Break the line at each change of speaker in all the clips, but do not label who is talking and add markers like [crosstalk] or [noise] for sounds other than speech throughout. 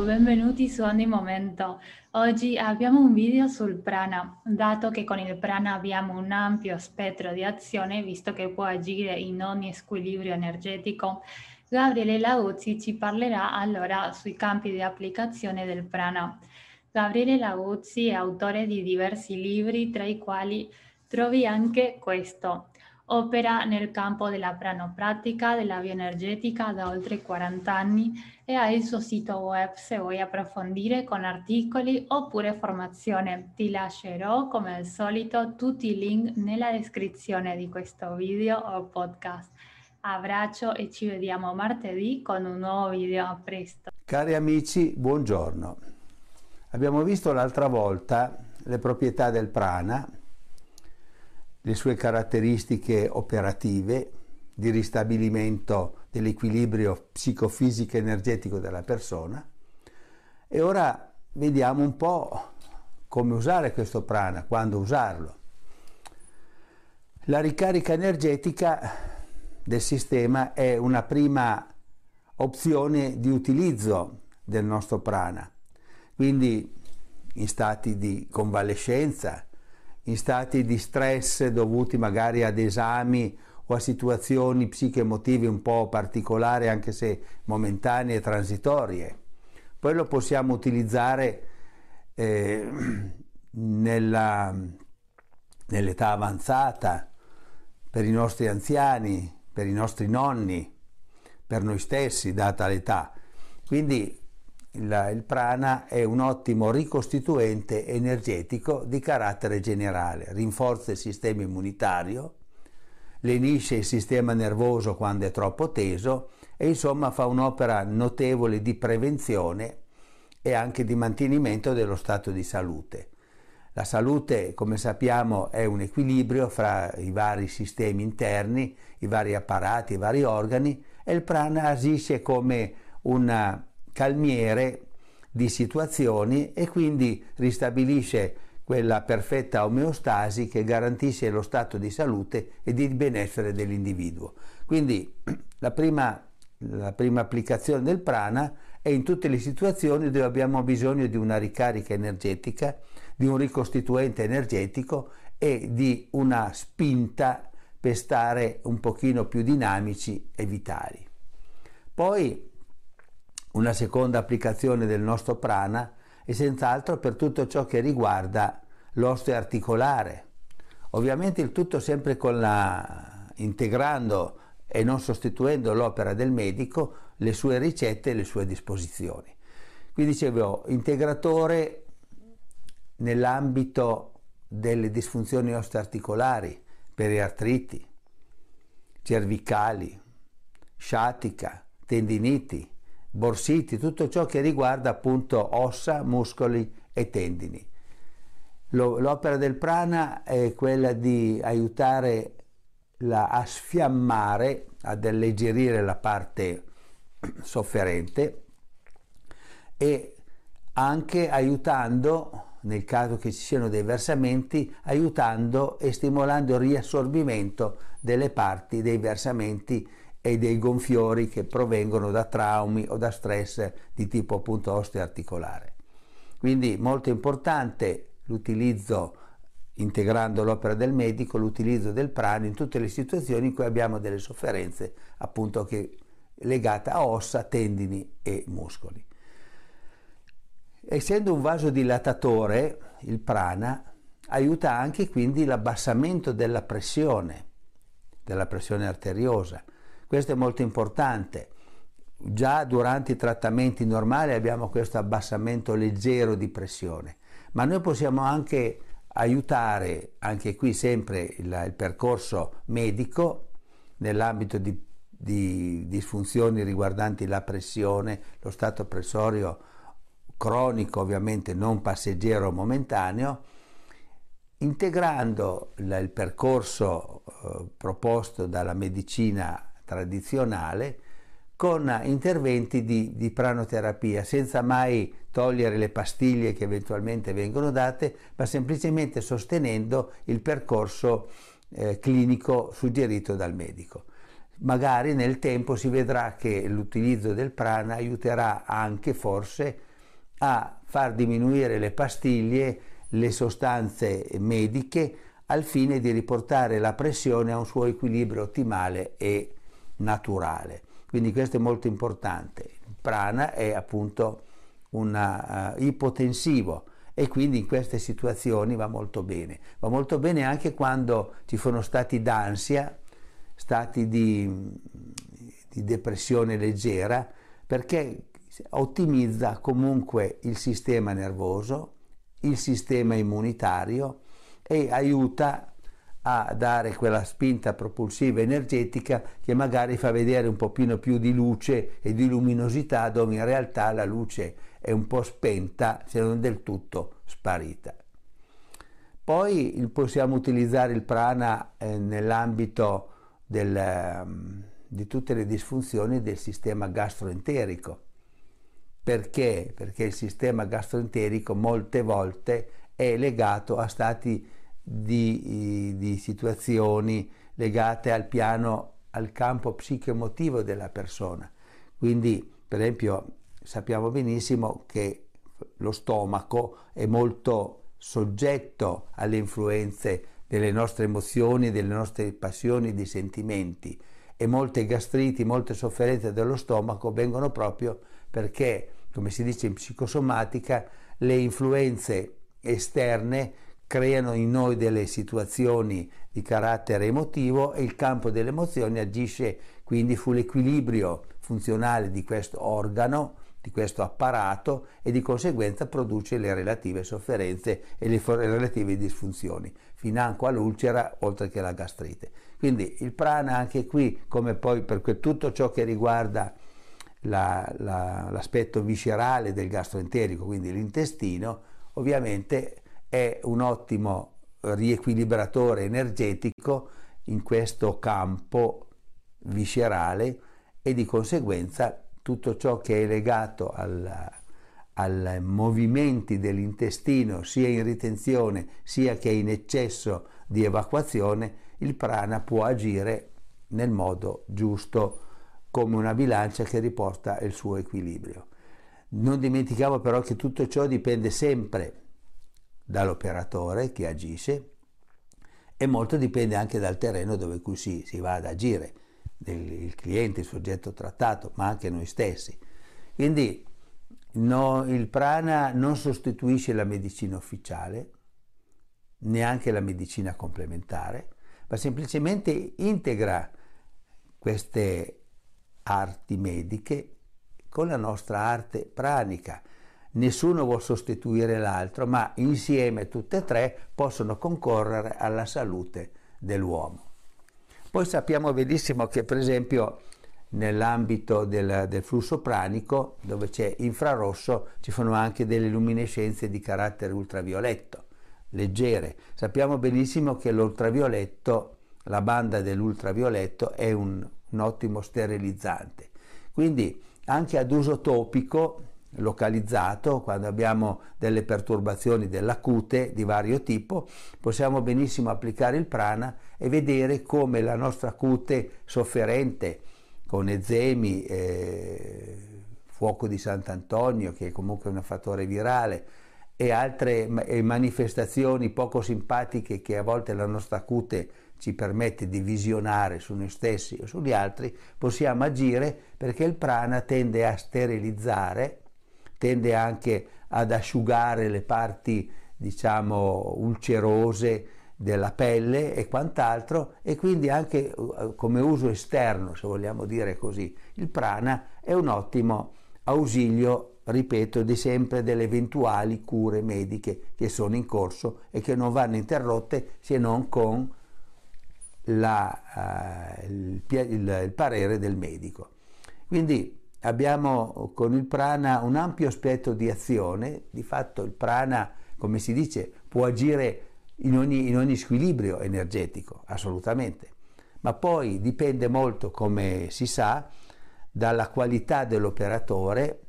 Benvenuti su ogni momento. Oggi abbiamo un video sul prana, dato che con il prana abbiamo un ampio spettro di azione, visto che può agire in ogni squilibrio energetico. Gabriele Lauzzi ci parlerà allora sui campi di applicazione del prana. Gabriele Lauzzi è autore di diversi libri, tra i quali trovi anche questo, Opera nel campo della pranopratica, della bioenergetica da oltre 40 anni e ha il suo sito web se vuoi approfondire con articoli oppure formazione. Ti lascerò come al solito tutti i link nella descrizione di questo video o podcast. Abbraccio e ci vediamo martedì con un nuovo video. A presto.
Cari amici, buongiorno. Abbiamo visto l'altra volta le proprietà del prana le sue caratteristiche operative di ristabilimento dell'equilibrio psicofisico energetico della persona e ora vediamo un po' come usare questo prana, quando usarlo. La ricarica energetica del sistema è una prima opzione di utilizzo del nostro prana, quindi in stati di convalescenza, in stati di stress dovuti magari ad esami o a situazioni psicoemotive un po' particolari, anche se momentanee e transitorie. Poi lo possiamo utilizzare eh, [clears throat] nella, nell'età avanzata, per i nostri anziani, per i nostri nonni, per noi stessi, data l'età. Quindi il, il prana è un ottimo ricostituente energetico di carattere generale, rinforza il sistema immunitario, lenisce il sistema nervoso quando è troppo teso e insomma fa un'opera notevole di prevenzione e anche di mantenimento dello stato di salute. La salute, come sappiamo, è un equilibrio fra i vari sistemi interni, i vari apparati, i vari organi e il prana agisce come una calmiere di situazioni e quindi ristabilisce quella perfetta omeostasi che garantisce lo stato di salute e di benessere dell'individuo. Quindi [clears throat] la prima, la prima applicazione del prana è in tutte le situazioni dove abbiamo bisogno di una ricarica energetica, di un ricostituente energetico e di una spinta per stare un pochino più dinamici e vitali. Poi una seconda applicazione del nostro prana è senz'altro per tutto ciò che riguarda l'oste articolare. Ovviamente il tutto sempre la, integrando e non sostituendo l'opera del medico, le sue ricette e le sue disposizioni. Qui dicevo, integratore nell'ambito delle disfunzioni osteoarticolari, periartriti, cervicali, sciatica, tendiniti, borsiti, tutto ciò che riguarda appunto ossa, muscoli e tendini. L'opera del prana è quella di aiutare la, a sfiammare, ad alleggerire la parte sofferente e anche aiutando, nel caso che ci siano dei versamenti, aiutando e stimolando il riassorbimento delle parti dei versamenti e dei gonfiori che provengono da traumi o da stress di tipo appunto osteoarticolare. Quindi molto importante l'utilizzo, integrando l'opera del medico, l'utilizzo del prano in tutte le situazioni in cui abbiamo delle sofferenze appunto che, legate a ossa, tendini e muscoli. Essendo un vasodilatatore, il prana aiuta anche quindi l'abbassamento della pressione, della pressione arteriosa, questo è molto importante. Già durante i trattamenti normali abbiamo questo abbassamento leggero di pressione, ma noi possiamo anche aiutare, anche qui sempre il, il percorso medico, nell'ambito di, di disfunzioni riguardanti la pressione, lo stato pressorio cronico, ovviamente non passeggero momentaneo, integrando il, il percorso eh, proposto dalla medicina tradizionale con interventi di, di, pranoterapia, senza mai togliere le pastiglie che eventualmente vengono date, ma semplicemente sostenendo il percorso eh, clinico suggerito dal medico. magari nel tempo si vedrà che l'utilizzo del prana aiuterà anche forse a far diminuire le pastiglie, le sostanze mediche al fine di riportare la pressione a un suo equilibrio ottimale e naturale. Quindi questo è molto importante. Il prana è appunto un uh, ipotensivo e quindi in queste situazioni va molto bene. Va molto bene anche quando ci sono stati d'ansia, stati di, di depressione leggera, perché ottimizza comunque il sistema nervoso, il sistema immunitario e aiuta a dare quella spinta propulsiva energetica che magari fa vedere un pochino più di luce e di luminosità dove in realtà la luce è un po' spenta se non del tutto sparita. Poi possiamo utilizzare il prana eh, nell'ambito del, um, di tutte le disfunzioni del sistema gastroenterico. Perché? Perché il sistema gastroenterico molte volte è legato a stati di, di situazioni legate al piano, al campo psicoemotivo della persona. Quindi, per esempio, sappiamo benissimo che lo stomaco è molto soggetto alle influenze delle nostre emozioni, delle nostre passioni, dei sentimenti e molte gastriti, molte sofferenze dello stomaco vengono proprio perché, come si dice in psicosomatica, le influenze esterne creano in noi delle situazioni di carattere emotivo e il campo delle emozioni agisce quindi sull'equilibrio funzionale di questo organo, di questo apparato e di conseguenza produce le relative sofferenze e le relative disfunzioni, financo all'ulcera oltre che alla gastrite. Quindi il prana anche qui, come poi per tutto ciò che riguarda la, la, l'aspetto viscerale del gastroenterico, quindi l'intestino, ovviamente è un ottimo riequilibratore energetico in questo campo viscerale e di conseguenza tutto ciò che è legato ai movimenti dell'intestino sia in ritenzione sia che in eccesso di evacuazione, il prana può agire nel modo giusto come una bilancia che riporta il suo equilibrio. Non dimentichiamo però che tutto ciò dipende sempre dall'operatore che agisce e molto dipende anche dal terreno dove cui si, si va ad agire, il cliente, il soggetto trattato, ma anche noi stessi. Quindi no, il prana non sostituisce la medicina ufficiale, neanche la medicina complementare, ma semplicemente integra queste arti mediche con la nostra arte pranica nessuno vuole sostituire l'altro, ma insieme tutte e tre possono concorrere alla salute dell'uomo. Poi sappiamo benissimo che per esempio nell'ambito del, del, flusso pranico, dove c'è infrarosso, ci sono anche delle luminescenze di carattere ultravioletto, leggere. Sappiamo benissimo che l'ultravioletto, la banda dell'ultravioletto è un, un ottimo sterilizzante. Quindi anche ad uso topico localizzato, quando abbiamo delle perturbazioni della cute di vario tipo, possiamo benissimo applicare il prana e vedere come la nostra cute sofferente con ezemi, eh, fuoco di Sant'Antonio, che è comunque un fattore virale, e altre manifestazioni poco simpatiche che a volte la nostra cute ci permette di visionare su noi stessi o sugli altri, possiamo agire perché il prana tende a sterilizzare tende anche ad asciugare le parti diciamo ulcerose della pelle e quant'altro e quindi anche eh, come uso esterno se vogliamo dire così il prana è un ottimo ausilio ripeto di sempre delle eventuali cure mediche che sono in corso e che non vanno interrotte se non con la, uh, il, il, il parere del medico. Quindi abbiamo con il prana un ampio spettro di azione, di fatto il prana, come si dice, può agire in ogni, in ogni squilibrio energetico, assolutamente, ma poi dipende molto, come si sa, dalla qualità dell'operatore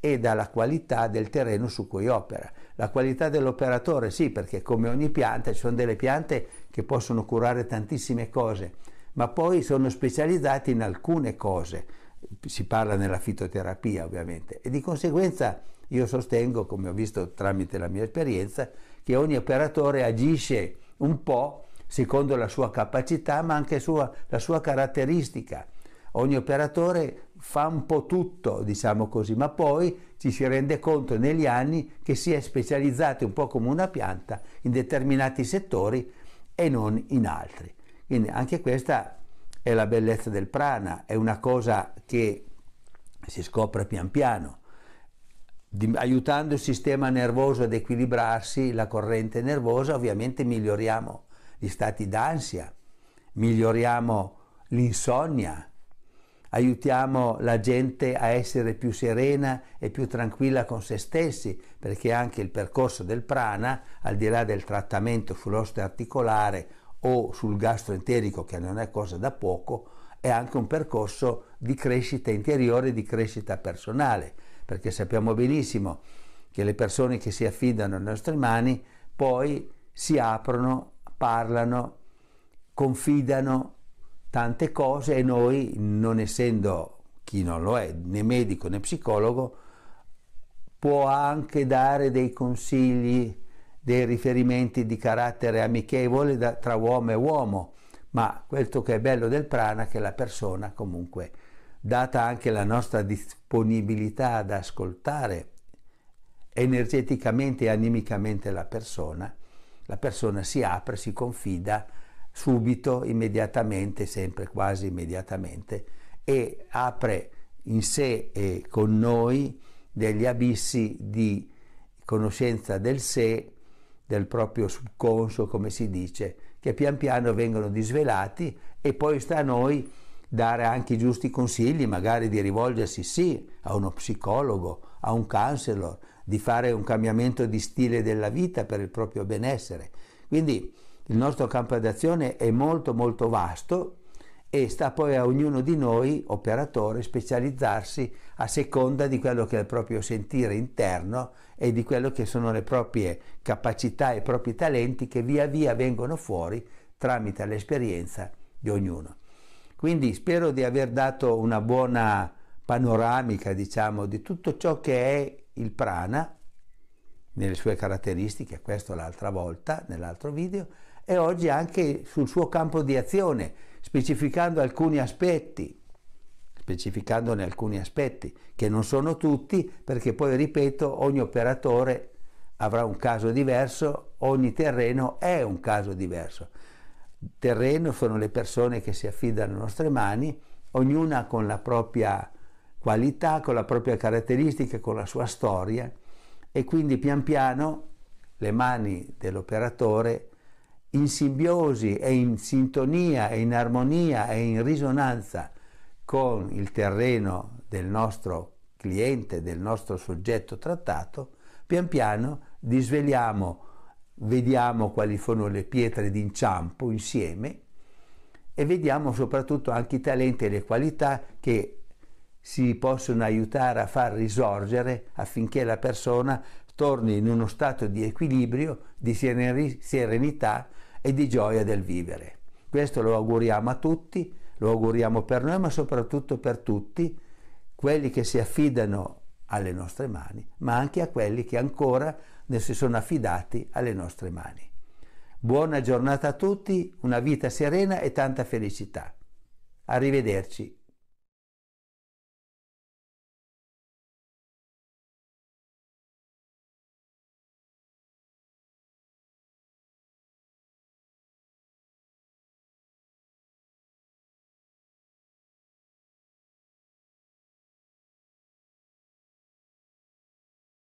e dalla qualità del terreno su cui opera. La qualità dell'operatore sì, perché come ogni pianta ci sono delle piante che possono curare tantissime cose, ma poi sono specializzati in alcune cose. Si parla nella fitoterapia ovviamente e di conseguenza io sostengo, come ho visto tramite la mia esperienza, che ogni operatore agisce un po' secondo la sua capacità ma anche sua, la sua caratteristica. Ogni operatore fa un po' tutto, diciamo così, ma poi ci si rende conto negli anni che si è specializzati un po' come una pianta in determinati settori e non in altri. Quindi anche questa è la bellezza del prana, è una cosa che si scopre pian piano. Di, aiutando il sistema nervoso ad equilibrarsi, la corrente nervosa, ovviamente miglioriamo gli stati d'ansia, miglioriamo l'insonnia, aiutiamo la gente a essere più serena e più tranquilla con se stessi, perché anche il percorso del prana, al di là del trattamento sull'oste articolare o sul gastroenterico, che non è cosa da poco, è anche un percorso di crescita interiore, di crescita personale, perché sappiamo benissimo che le persone che si affidano alle nostre mani poi si aprono, parlano, confidano tante cose e noi, non essendo chi non lo è, né medico né psicologo, può anche dare dei consigli, dei riferimenti di carattere amichevole da, tra uomo e uomo, ma questo che è bello del prana è che la persona comunque, data anche la nostra disponibilità ad ascoltare energeticamente e animicamente la persona, la persona si apre, si confida subito, immediatamente, sempre quasi immediatamente, e apre in sé e con noi degli abissi di conoscenza del sé, del proprio subconscio, come si dice, che pian piano vengono disvelati e poi sta a noi dare anche i giusti consigli, magari di rivolgersi sì a uno psicologo, a un counselor, di fare un cambiamento di stile della vita per il proprio benessere. Quindi il nostro campo d'azione è molto molto vasto e sta poi a ognuno di noi, operatore, specializzarsi a seconda di quello che è il proprio sentire interno e di quello che sono le proprie capacità e i propri talenti che via via vengono fuori tramite l'esperienza di ognuno. Quindi spero di aver dato una buona panoramica, diciamo, di tutto ciò che è il prana nelle sue caratteristiche, questo l'altra volta, nell'altro video, e oggi anche sul suo campo di azione, specificando alcuni aspetti, specificandone alcuni aspetti, che non sono tutti, perché poi, ripeto, ogni operatore avrà un caso diverso, ogni terreno è un caso diverso. Terreno sono le persone che si affidano alle nostre mani, ognuna con la propria qualità, con la propria caratteristica, con la sua storia e quindi pian piano le mani dell'operatore in simbiosi e in sintonia e in armonia e in risonanza con il terreno del nostro cliente, del nostro soggetto trattato, pian piano disveliamo, vediamo quali sono le pietre d'inciampo insieme e vediamo soprattutto anche i talenti e le qualità che si possono aiutare a far risorgere affinché la persona torni in uno stato di equilibrio, di serenità e di gioia del vivere. Questo lo auguriamo a tutti, lo auguriamo per noi, ma soprattutto per tutti quelli che si affidano alle nostre mani, ma anche a quelli che ancora ne si sono affidati alle nostre mani. Buona giornata a tutti, una vita serena e tanta felicità. Arrivederci.